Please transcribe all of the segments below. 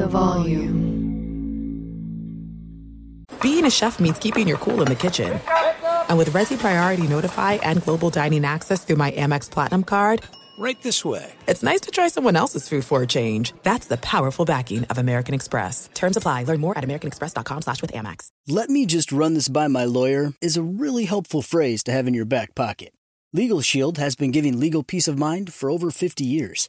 the volume. Being a chef means keeping your cool in the kitchen. And with Resy Priority Notify and Global Dining Access through my Amex Platinum card, Right this way. it's nice to try someone else's food for a change. That's the powerful backing of American Express. Terms apply. Learn more at americanexpress.com slash with Amex. Let me just run this by my lawyer is a really helpful phrase to have in your back pocket. Legal Shield has been giving legal peace of mind for over 50 years.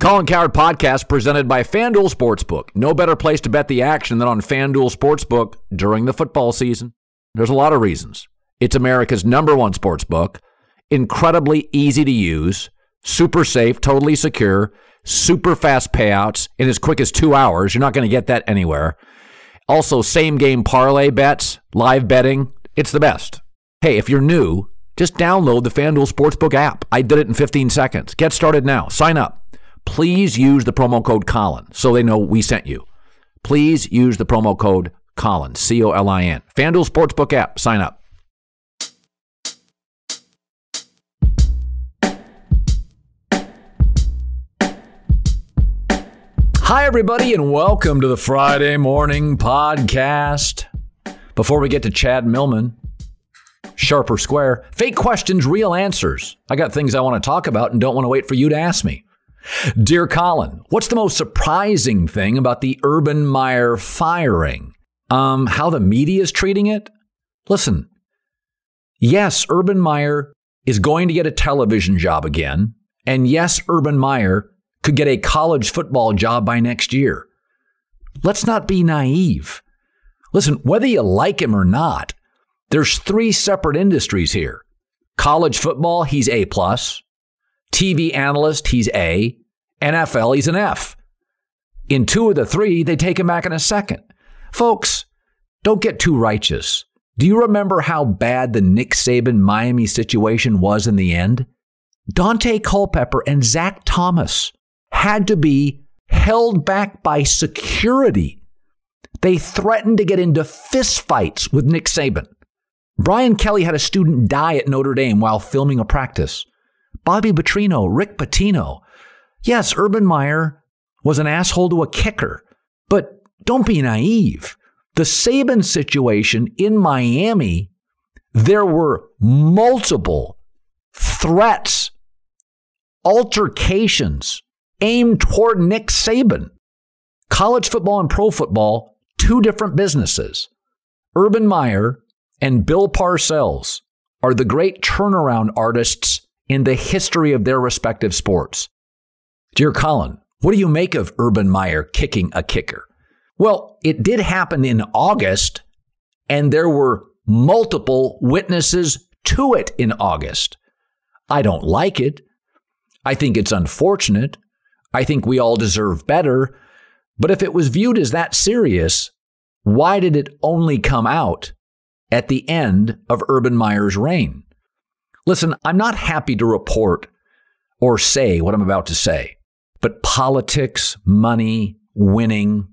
Colin Cowherd podcast presented by FanDuel Sportsbook. No better place to bet the action than on FanDuel Sportsbook during the football season. There's a lot of reasons. It's America's number one sportsbook, incredibly easy to use, super safe, totally secure, super fast payouts in as quick as two hours. You're not going to get that anywhere. Also, same game parlay bets, live betting. It's the best. Hey, if you're new, just download the FanDuel Sportsbook app. I did it in 15 seconds. Get started now. Sign up please use the promo code Colin so they know we sent you. Please use the promo code Colin, C O L I N. FanDuel Sportsbook app, sign up. Hi, everybody, and welcome to the Friday Morning Podcast. Before we get to Chad Millman, Sharp or Square, fake questions, real answers. I got things I want to talk about and don't want to wait for you to ask me. Dear Colin, what's the most surprising thing about the Urban Meyer firing? Um, how the media is treating it? Listen, yes, Urban Meyer is going to get a television job again. And yes, Urban Meyer could get a college football job by next year. Let's not be naive. Listen, whether you like him or not, there's three separate industries here. College football, he's A plus. TV analyst, he's A. NFL, he's an F. In two of the three, they take him back in a second. Folks, don't get too righteous. Do you remember how bad the Nick Saban Miami situation was in the end? Daunte Culpepper and Zach Thomas had to be held back by security. They threatened to get into fistfights with Nick Saban. Brian Kelly had a student die at Notre Dame while filming a practice. Bobby Petrino, Rick Pitino. Yes, Urban Meyer was an asshole to a kicker, but don't be naive. The Saban situation in Miami, there were multiple threats, altercations aimed toward Nick Saban. College football and pro football, two different businesses. Urban Meyer and Bill Parcells are the great turnaround artists in the history of their respective sports. Dear Colin, what do you make of Urban Meyer kicking a kicker? Well, it did happen in August, and there were multiple witnesses to it in August. I don't like it. I think it's unfortunate. I think we all deserve better. But if it was viewed as that serious, why did it only come out at the end of Urban Meyer's reign? Listen, I'm not happy to report or say what I'm about to say, but politics, money, winning,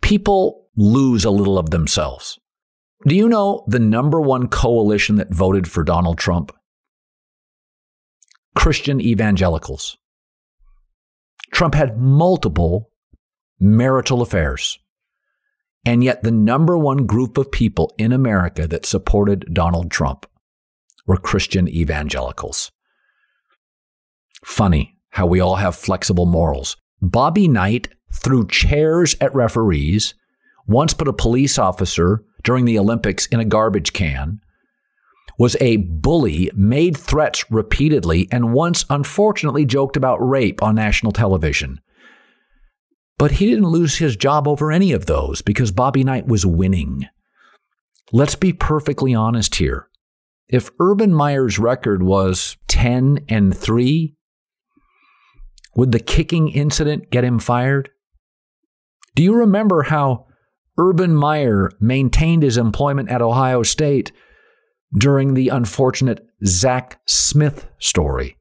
people lose a little of themselves. Do you know the number one coalition that voted for Donald Trump? Christian evangelicals. Trump had multiple marital affairs. And yet, the number one group of people in America that supported Donald Trump were Christian evangelicals. Funny how we all have flexible morals. Bobby Knight threw chairs at referees, once put a police officer during the Olympics in a garbage can, was a bully, made threats repeatedly, and once unfortunately joked about rape on national television. But he didn't lose his job over any of those because Bobby Knight was winning. Let's be perfectly honest here. If Urban Meyer's record was 10 and 3, would the kicking incident get him fired? Do you remember how Urban Meyer maintained his employment at Ohio State during the unfortunate Zach Smith story?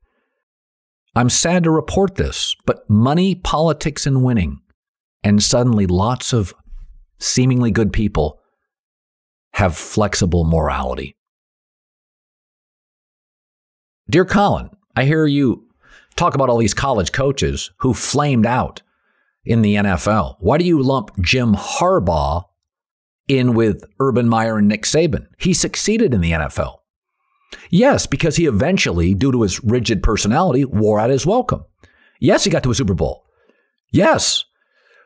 I'm sad to report this, but money, politics, and winning, and suddenly lots of seemingly good people have flexible morality. Dear Colin, I hear you talk about all these college coaches who flamed out in the NFL. Why do you lump Jim Harbaugh in with Urban Meyer and Nick Saban? He succeeded in the NFL. Yes, because he eventually, due to his rigid personality, wore out his welcome. Yes, he got to a Super Bowl. Yes.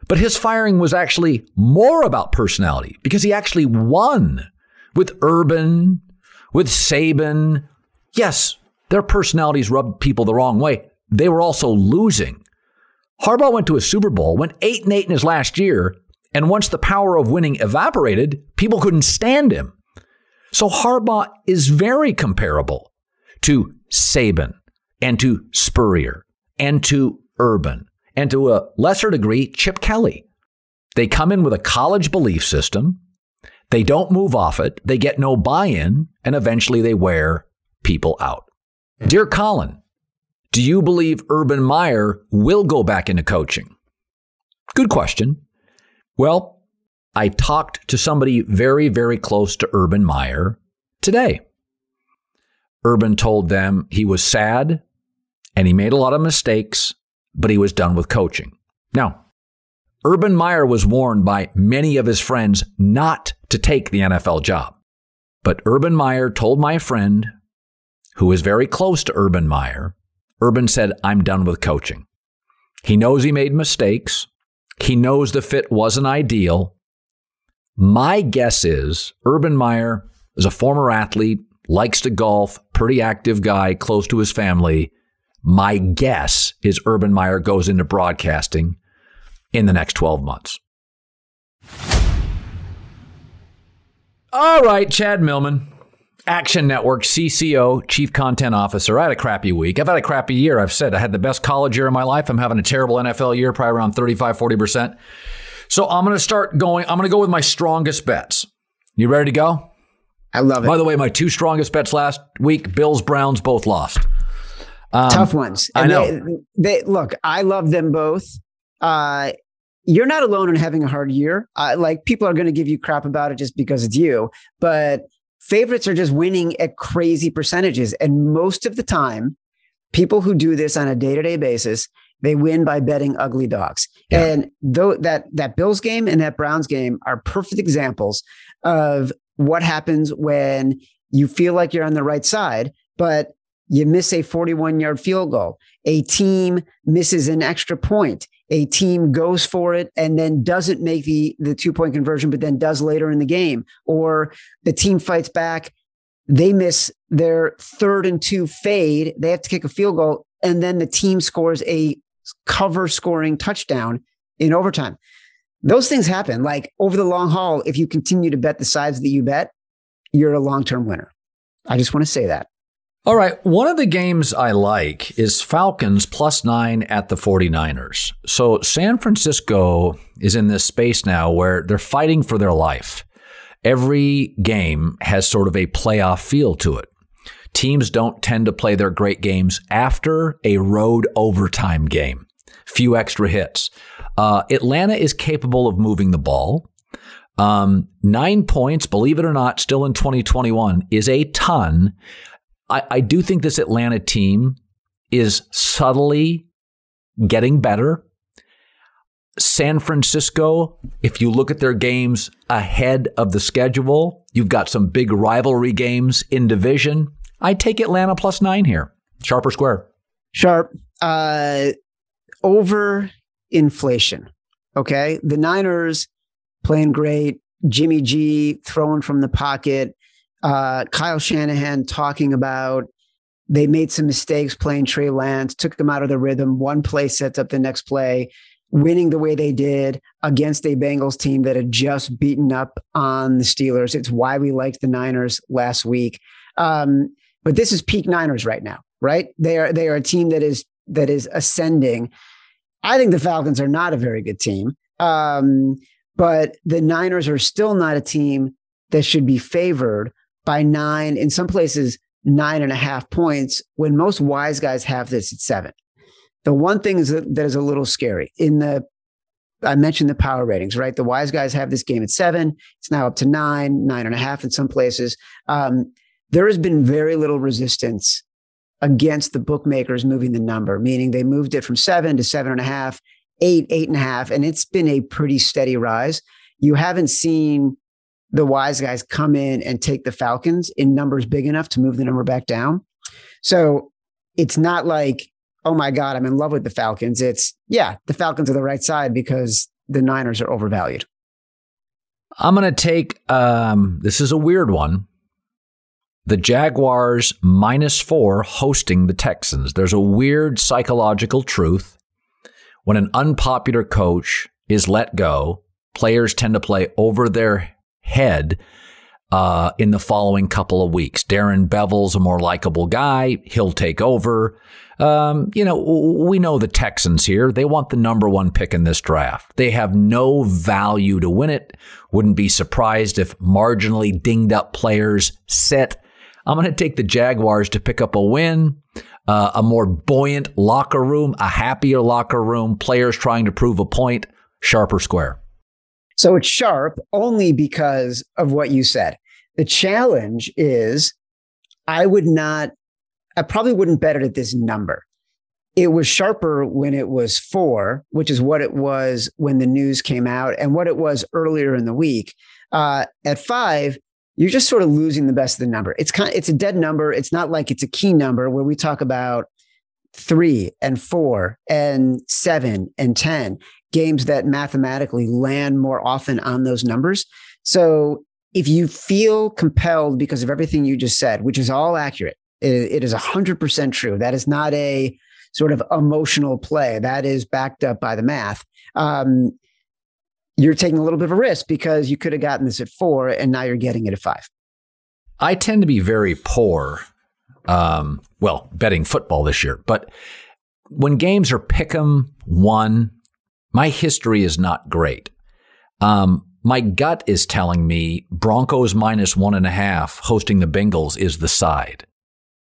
But his firing was actually more about personality because he actually won with Urban, with Saban. Yes, their personalities rubbed people the wrong way. They were also losing. Harbaugh went to a Super Bowl, went 8 and 8 in his last year, and once the power of winning evaporated, people couldn't stand him. So Harbaugh is very comparable to Saban and to Spurrier and to Urban and to a lesser degree, Chip Kelly. They come in with a college belief system. They don't move off it. They get no buy in, and eventually they wear people out. Mm-hmm. Dear Colin, do you believe Urban Meyer will go back into coaching? Good question. Well, I talked to somebody very, very close to Urban Meyer today. Urban told them he was sad and he made a lot of mistakes, but he was done with coaching. Now, Urban Meyer was warned by many of his friends not to take the NFL job. But Urban Meyer told my friend, who is very close to Urban Meyer, Urban said, I'm done with coaching. He knows he made mistakes. He knows the fit wasn't ideal. My guess is Urban Meyer is a former athlete, likes to golf, pretty active guy, close to his family. My guess is Urban Meyer goes into broadcasting in the next 12 months. All right, Chad Millman. Action Network CCO, Chief Content Officer. I had a crappy week. I've had a crappy year. I've said I had the best college year of my life. I'm having a terrible NFL year, probably around 35, 40%. So I'm going to start going. I'm going to go with my strongest bets. You ready to go? I love it. By the way, my two strongest bets last week, Bills, Browns, both lost. Um, Tough ones. And I know. They, they, look, I love them both. Uh, you're not alone in having a hard year. Uh, like people are going to give you crap about it just because it's you, but favorites are just winning at crazy percentages. And most of the time, people who do this on a day to day basis, they win by betting ugly dogs. Yeah. And though that that Bills game and that Browns game are perfect examples of what happens when you feel like you're on the right side, but you miss a 41 yard field goal. A team misses an extra point a team goes for it and then doesn't make the the two point conversion but then does later in the game or the team fights back they miss their third and two fade they have to kick a field goal and then the team scores a cover scoring touchdown in overtime. Those things happen. Like over the long haul if you continue to bet the sides that you bet you're a long-term winner. I just want to say that all right. One of the games I like is Falcons plus nine at the 49ers. So San Francisco is in this space now where they're fighting for their life. Every game has sort of a playoff feel to it. Teams don't tend to play their great games after a road overtime game. Few extra hits. Uh, Atlanta is capable of moving the ball. Um, nine points, believe it or not, still in 2021 is a ton. I, I do think this Atlanta team is subtly getting better. San Francisco, if you look at their games ahead of the schedule, you've got some big rivalry games in division. I take Atlanta plus nine here. Sharp or square? Sharp. Uh, over inflation. Okay. The Niners playing great. Jimmy G throwing from the pocket. Uh, Kyle Shanahan talking about they made some mistakes playing Trey Lance, took them out of the rhythm. One play sets up the next play, winning the way they did against a Bengals team that had just beaten up on the Steelers. It's why we liked the Niners last week. Um, but this is peak Niners right now, right? They are they are a team that is that is ascending. I think the Falcons are not a very good team. Um, but the Niners are still not a team that should be favored by nine, in some places, nine and a half points, when most wise guys have this at seven. The one thing is that, that is a little scary in the I mentioned the power ratings, right? The wise guys have this game at seven. It's now up to nine, nine and a half in some places. Um, there has been very little resistance against the bookmakers moving the number, meaning they moved it from seven to seven and a half eight, eight and a half, and it's been a pretty steady rise. You haven't seen the wise guys come in and take the Falcons in numbers big enough to move the number back down. So it's not like, oh my God, I'm in love with the Falcons. It's, yeah, the Falcons are the right side because the Niners are overvalued. I'm going to take, um, this is a weird one. The Jaguars minus four hosting the Texans. There's a weird psychological truth when an unpopular coach is let go, players tend to play over their head uh, in the following couple of weeks. Darren Bevell's a more likable guy. He'll take over. Um, you know, we know the Texans here. They want the number one pick in this draft. They have no value to win it. Wouldn't be surprised if marginally dinged up players sit. I'm going to take the Jaguars to pick up a win uh, a more buoyant locker room, a happier locker room, players trying to prove a point, sharper square? So it's sharp only because of what you said. The challenge is I would not, I probably wouldn't bet it at this number. It was sharper when it was four, which is what it was when the news came out and what it was earlier in the week. Uh, at five, you're just sort of losing the best of the number. It's kind of, it's a dead number. It's not like it's a key number where we talk about three and four and seven and 10 games that mathematically land more often on those numbers. So if you feel compelled because of everything you just said, which is all accurate, it, is 100% true. That is not a sort of emotional play. That is backed up by the math. Um, you're taking a little bit of a risk because you could have gotten this at four and now you're getting it at five. I tend to be very poor, um, well, betting football this year, but when games are pick 'em one, my history is not great. Um, my gut is telling me Broncos minus one and a half hosting the Bengals is the side.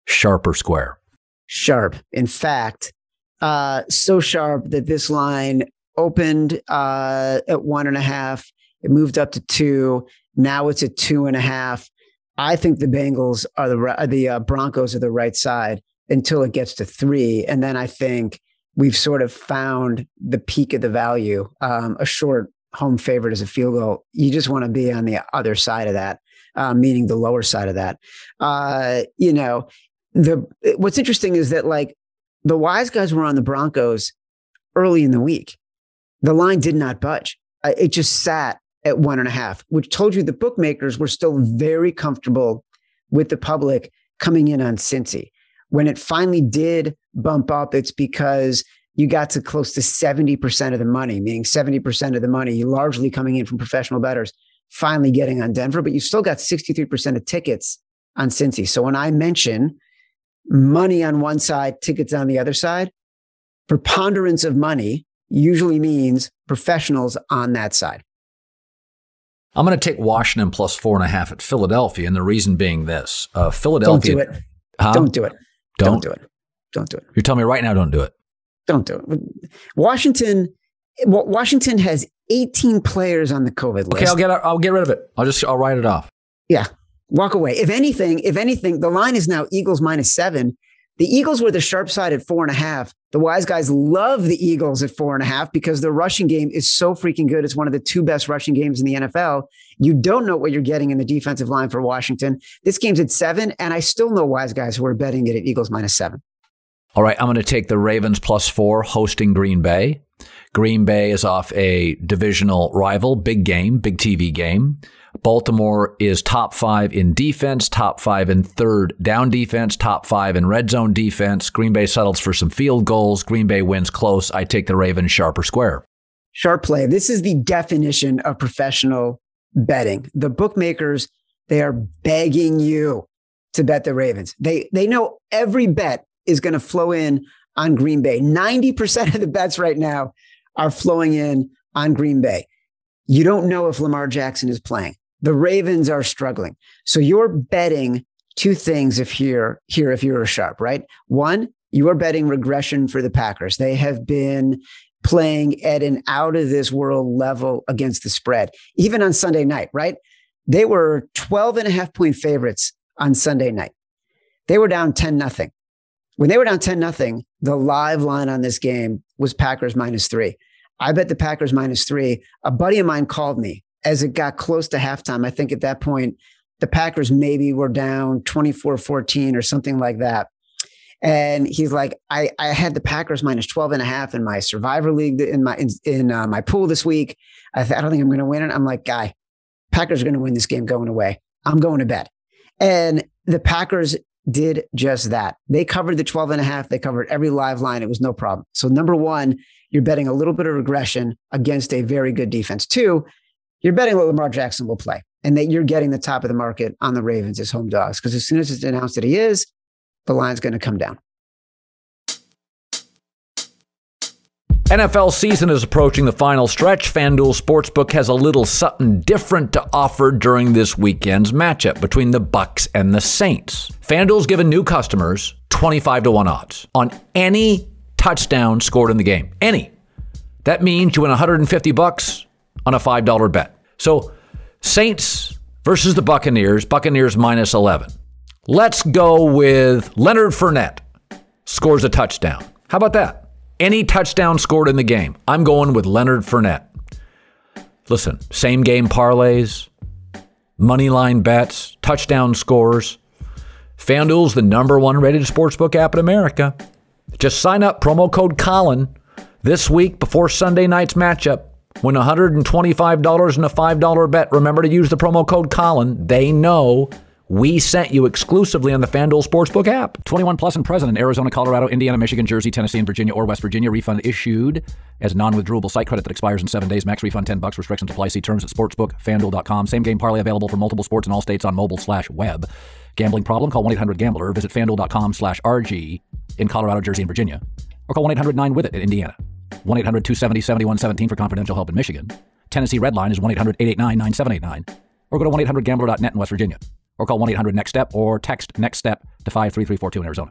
Sharp or square? Sharp. In fact, uh, so sharp that this line opened uh, at one and a half. It moved up to two. Now it's at two and a half. I think the Bengals are the the uh, Broncos are the right side until it gets to three, and then I think we've sort of found the peak of the value. Um, a short home favorite as a field goal. You just want to be on the other side of that, uh, meaning the lower side of that. Uh, you know, the what's interesting is that like the wise guys were on the Broncos early in the week the line did not budge. It just sat at one and a half, which told you the bookmakers were still very comfortable with the public coming in on Cincy. When it finally did bump up, it's because you got to close to 70% of the money, meaning 70% of the money largely coming in from professional bettors, finally getting on Denver, but you still got 63% of tickets on Cincy. So when I mention money on one side, tickets on the other side, preponderance of money usually means professionals on that side. I'm going to take Washington plus four and a half at Philadelphia, and the reason being this: uh, Philadelphia. Don't do it. Huh? Don't do it. Don't? don't do it. Don't do it. You're telling me right now, don't do it. Don't do it. Washington. Washington has 18 players on the COVID list. Okay, I'll get I'll get rid of it. I'll just I'll write it off. Yeah, walk away. If anything, if anything, the line is now Eagles minus seven. The Eagles were the sharp side at four and a half. The wise guys love the Eagles at four and a half because their rushing game is so freaking good. It's one of the two best rushing games in the NFL. You don't know what you're getting in the defensive line for Washington. This game's at seven, and I still know wise guys who are betting it at Eagles minus seven. All right, I'm going to take the Ravens plus four hosting Green Bay. Green Bay is off a divisional rival, big game, big TV game. Baltimore is top five in defense, top five in third down defense, top five in red zone defense. Green Bay settles for some field goals. Green Bay wins close. I take the Ravens sharper square. Sharp play. This is the definition of professional betting. The bookmakers, they are begging you to bet the Ravens. They they know every bet is going to flow in on Green Bay. 90% of the bets right now are flowing in on Green Bay. You don't know if Lamar Jackson is playing. The Ravens are struggling. So you're betting two things if here here if you're a sharp, right? One, you are betting regression for the Packers. They have been playing at an out of this world level against the spread, even on Sunday night, right? They were 12 and a half point favorites on Sunday night. They were down 10 nothing. When they were down 10 nothing, the live line on this game was Packers minus three. I bet the Packers minus three. A buddy of mine called me as it got close to halftime. I think at that point, the Packers maybe were down 24 14 or something like that. And he's like, I, I had the Packers minus 12 and a half in my survivor league in my in, in uh, my pool this week. I, th- I don't think I'm going to win it. I'm like, guy, Packers are going to win this game going away. I'm going to bed. And the Packers did just that. They covered the 12 and a half. They covered every live line. It was no problem. So number one, you're betting a little bit of regression against a very good defense. Two, you're betting what Lamar Jackson will play and that you're getting the top of the market on the Ravens as home dogs. Because as soon as it's announced that he is, the line's going to come down. NFL season is approaching the final stretch. FanDuel Sportsbook has a little something different to offer during this weekend's matchup between the Bucks and the Saints. FanDuel's given new customers 25 to 1 odds on any touchdown scored in the game. Any. That means you win 150 bucks on a $5 bet. So, Saints versus the Buccaneers, Buccaneers minus 11. Let's go with Leonard Fournette scores a touchdown. How about that? Any touchdown scored in the game. I'm going with Leonard Fournette. Listen, same game parlays, money line bets, touchdown scores. FanDuel's the number one rated sportsbook app in America. Just sign up, promo code Colin, this week before Sunday night's matchup. Win $125 in a $5 bet. Remember to use the promo code Colin. They know we sent you exclusively on the FanDuel Sportsbook app. 21 plus and present in Arizona, Colorado, Indiana, Michigan, Jersey, Tennessee, and Virginia or West Virginia. Refund issued as non-withdrawable site credit that expires in seven days. Max refund 10 bucks. Restrictions apply. See terms at sportsbookfanduel.com. Same game parlay available for multiple sports in all states on mobile slash web. Gambling problem? Call 1-800-GAMBLER. Visit fanduel.com slash RG in Colorado, Jersey, and Virginia. Or call 1-800-9-WITH-IT in Indiana. 1-800-270-7117 for confidential help in Michigan. Tennessee Red Line is 1-800-889-9789. Or go to 1-800-GAMBLER.net in West Virginia or call 1 800 NEXT STEP or text NEXT STEP to 53342 in Arizona.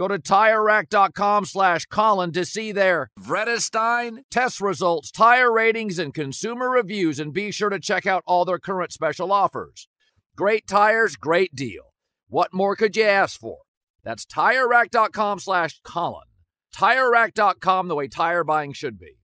Go to TireRack.com slash Colin to see their Vredestein test results, tire ratings, and consumer reviews, and be sure to check out all their current special offers. Great tires, great deal. What more could you ask for? That's TireRack.com slash Colin. TireRack.com, the way tire buying should be.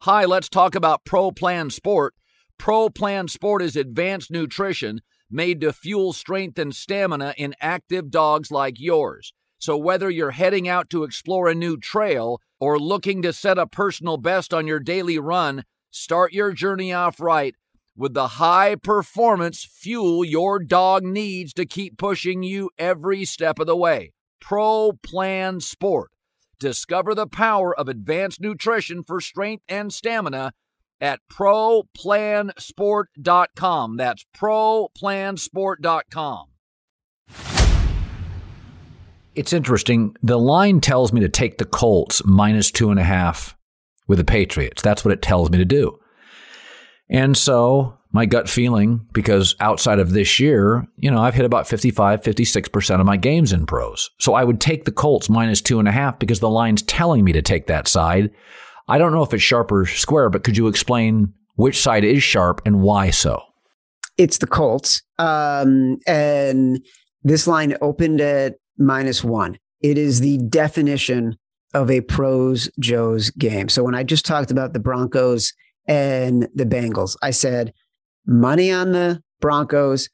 Hi, let's talk about Pro Plan Sport. Pro Plan Sport is advanced nutrition made to fuel strength and stamina in active dogs like yours. So, whether you're heading out to explore a new trail or looking to set a personal best on your daily run, start your journey off right with the high performance fuel your dog needs to keep pushing you every step of the way. Pro Plan Sport. Discover the power of advanced nutrition for strength and stamina at ProPlansport.com. That's ProPlansport.com. It's interesting. The line tells me to take the Colts minus two and a half with the Patriots. That's what it tells me to do. And so my gut feeling, because outside of this year, you know, I've hit about 55, 56% of my games in pros. So I would take the Colts minus two and a half because the line's telling me to take that side. I don't know if it's sharp or square, but could you explain which side is sharp and why so? It's the Colts. Um, and this line opened at minus one. It is the definition of a pros Joe's game. So when I just talked about the Broncos and the Bengals, I said money on the Broncos,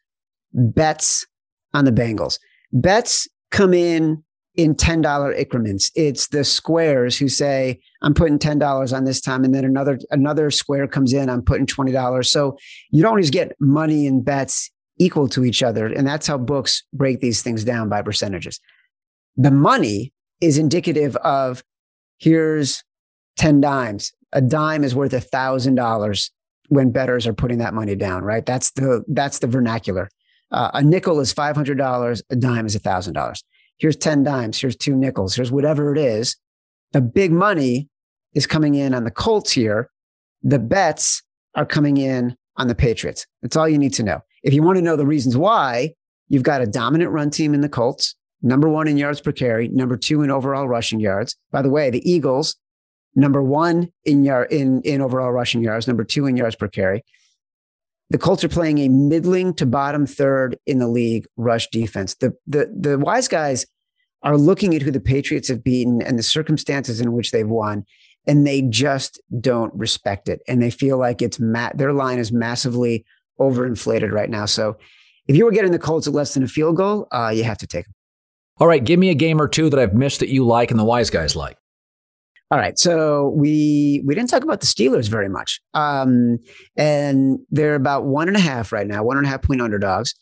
bets on the Bengals. Bets come in in $10 increments. It's the squares who say, I'm putting $10 on this time. And then another, another square comes in, I'm putting $20. So you don't always get money and bets equal to each other. And that's how books break these things down by percentages. The money is indicative of here's 10 dimes. A dime is worth a thousand dollars when bettors are putting that money down, right? That's the that's the vernacular. Uh, a nickel is five hundred dollars. A dime is a thousand dollars. Here's ten dimes. Here's two nickels. Here's whatever it is. The big money is coming in on the Colts here. The bets are coming in on the Patriots. That's all you need to know. If you want to know the reasons why, you've got a dominant run team in the Colts, number one in yards per carry, number two in overall rushing yards. By the way, the Eagles, number one in yard in, in overall rushing yards, number two in yards per carry. The Colts are playing a middling to bottom third in the league rush defense. The the the wise guys are looking at who the Patriots have beaten and the circumstances in which they've won, and they just don't respect it. And they feel like it's ma- their line is massively overinflated right now. So if you were getting the Colts at less than a field goal, uh, you have to take them. All right, give me a game or two that I've missed that you like and the wise guys like. All right, so we we didn't talk about the Steelers very much, um, and they're about one and a half right now, one and a half point underdogs.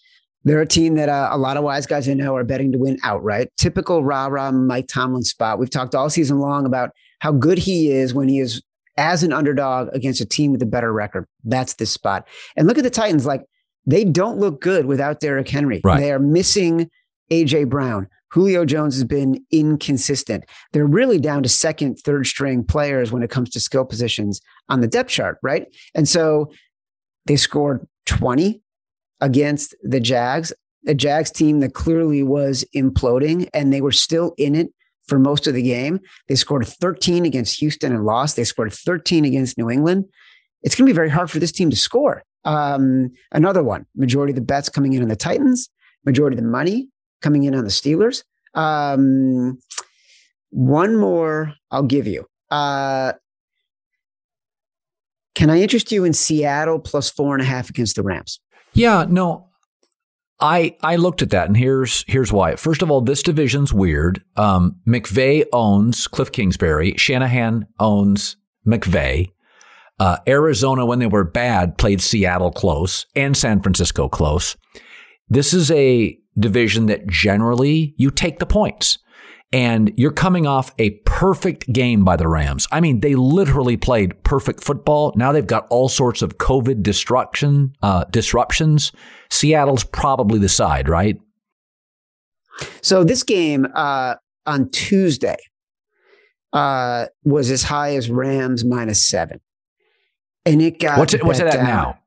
They're a team that uh, a lot of wise guys I know are betting to win outright. Typical rah rah Mike Tomlin spot. We've talked all season long about how good he is when he is as an underdog against a team with a better record. That's this spot. And look at the Titans. Like they don't look good without Derrick Henry. Right. They are missing AJ Brown. Julio Jones has been inconsistent. They're really down to second, third string players when it comes to skill positions on the depth chart, right? And so they scored 20 against the Jags, a Jags team that clearly was imploding, and they were still in it for most of the game. They scored 13 against Houston and lost. They scored 13 against New England. It's going to be very hard for this team to score. Um, another one, majority of the bets coming in on the Titans, majority of the money coming in on the Steelers. Um, one more I'll give you. Uh, can I interest you in Seattle plus four and a half against the Rams? Yeah, no, I I looked at that, and here's here's why. First of all, this division's weird. Um, McVay owns Cliff Kingsbury. Shanahan owns McVay. Uh, Arizona, when they were bad, played Seattle close and San Francisco close. This is a division that generally you take the points. And you're coming off a perfect game by the Rams. I mean, they literally played perfect football. Now they've got all sorts of COVID destruction, uh, disruptions. Seattle's probably the side, right? So this game uh, on Tuesday uh, was as high as Rams minus seven, and it got what's it, what's it at down. now?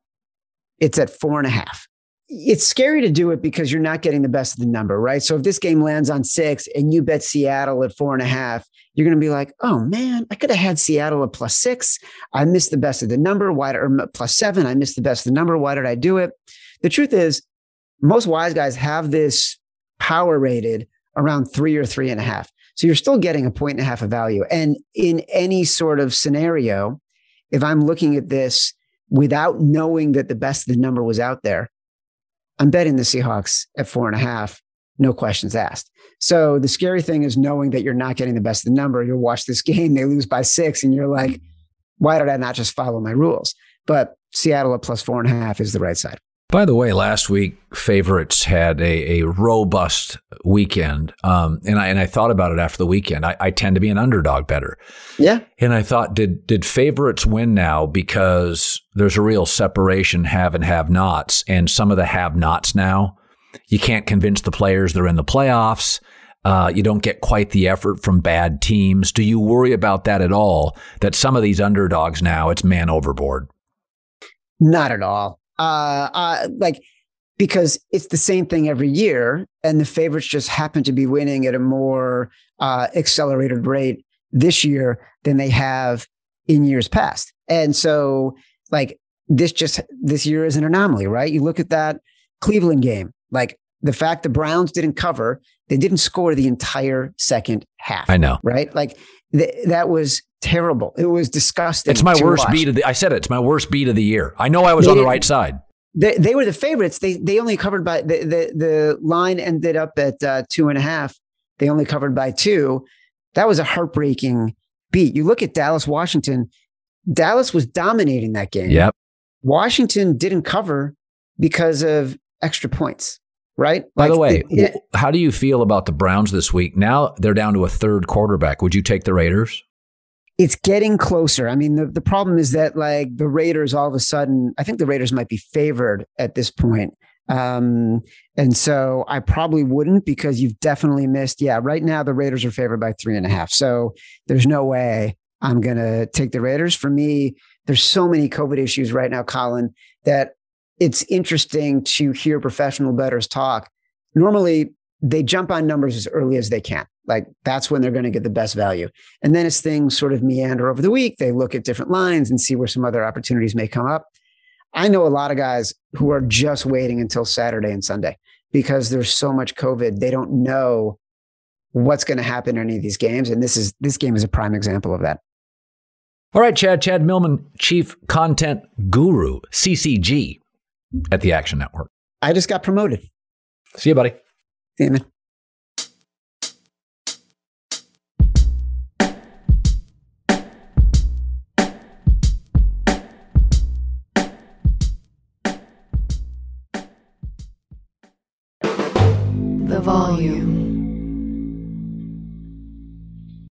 It's at four and a half it's scary to do it because you're not getting the best of the number, right? So if this game lands on six and you bet Seattle at four and a half, you're going to be like, oh man, I could have had Seattle at plus six. I missed the best of the number. Why or plus seven? I missed the best of the number. Why did I do it? The truth is, most wise guys have this power rated around three or three and a half. So you're still getting a point and a half of value. And in any sort of scenario, if I'm looking at this without knowing that the best of the number was out there, I'm betting the Seahawks at four and a half, no questions asked. So the scary thing is knowing that you're not getting the best of the number. You'll watch this game, they lose by six, and you're like, why did I not just follow my rules? But Seattle at plus four and a half is the right side. By the way, last week favorites had a, a robust weekend, um, and I and I thought about it after the weekend. I, I tend to be an underdog better, yeah. And I thought, did did favorites win now because there's a real separation have and have nots, and some of the have nots now, you can't convince the players they're in the playoffs. Uh, you don't get quite the effort from bad teams. Do you worry about that at all? That some of these underdogs now, it's man overboard. Not at all uh, uh, like because it's the same thing every year, and the favorites just happen to be winning at a more uh, accelerated rate this year than they have in years past. And so, like this just this year is an anomaly, right? You look at that Cleveland game, like the fact the Browns didn't cover, they didn't score the entire second half. I know, right? Like th- that was terrible. It was disgusting. It's my worst watch. beat of the. I said it, it's my worst beat of the year. I know I was they on the right side. They, they were the favorites. They they only covered by the the, the line ended up at uh, two and a half. They only covered by two. That was a heartbreaking beat. You look at Dallas, Washington. Dallas was dominating that game. Yep. Washington didn't cover because of extra points right? By like, the way, it, how do you feel about the Browns this week? Now they're down to a third quarterback. Would you take the Raiders? it's getting closer. I mean, the, the problem is that like the Raiders all of a sudden, I think the Raiders might be favored at this point. Um, and so I probably wouldn't because you've definitely missed. Yeah, right now the Raiders are favored by three and a half. So there's no way I'm going to take the Raiders. For me, there's so many COVID issues right now, Colin, that it's interesting to hear professional bettors talk. Normally, they jump on numbers as early as they can. Like that's when they're going to get the best value. And then as things sort of meander over the week, they look at different lines and see where some other opportunities may come up. I know a lot of guys who are just waiting until Saturday and Sunday because there's so much COVID. They don't know what's going to happen in any of these games. And this is this game is a prime example of that. All right, Chad, Chad Millman, Chief Content Guru, CCG at the Action Network. I just got promoted. See you, buddy. See you, man.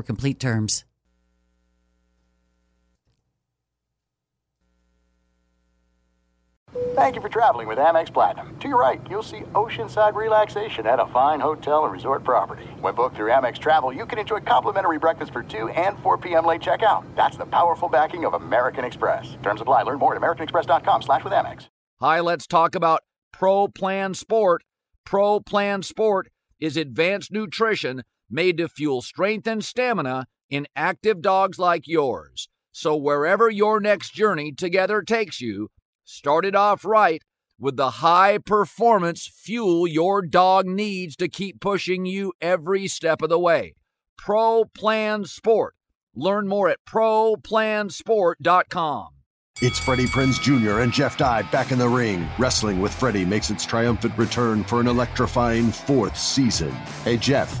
for complete terms. Thank you for traveling with Amex Platinum. To your right, you'll see oceanside relaxation at a fine hotel and resort property. When booked through Amex Travel, you can enjoy complimentary breakfast for 2 and 4 p.m. late checkout. That's the powerful backing of American Express. Terms apply. Learn more at americanexpress.com slash with Amex. Hi, let's talk about Pro Plan Sport. Pro Plan Sport is advanced nutrition made to fuel strength and stamina in active dogs like yours. So, wherever your next journey together takes you, start it off right with the high performance fuel your dog needs to keep pushing you every step of the way. Pro Plan Sport. Learn more at ProPlansport.com. It's Freddie Prinze Jr. and Jeff Dye back in the ring. Wrestling with Freddie makes its triumphant return for an electrifying fourth season. Hey, Jeff.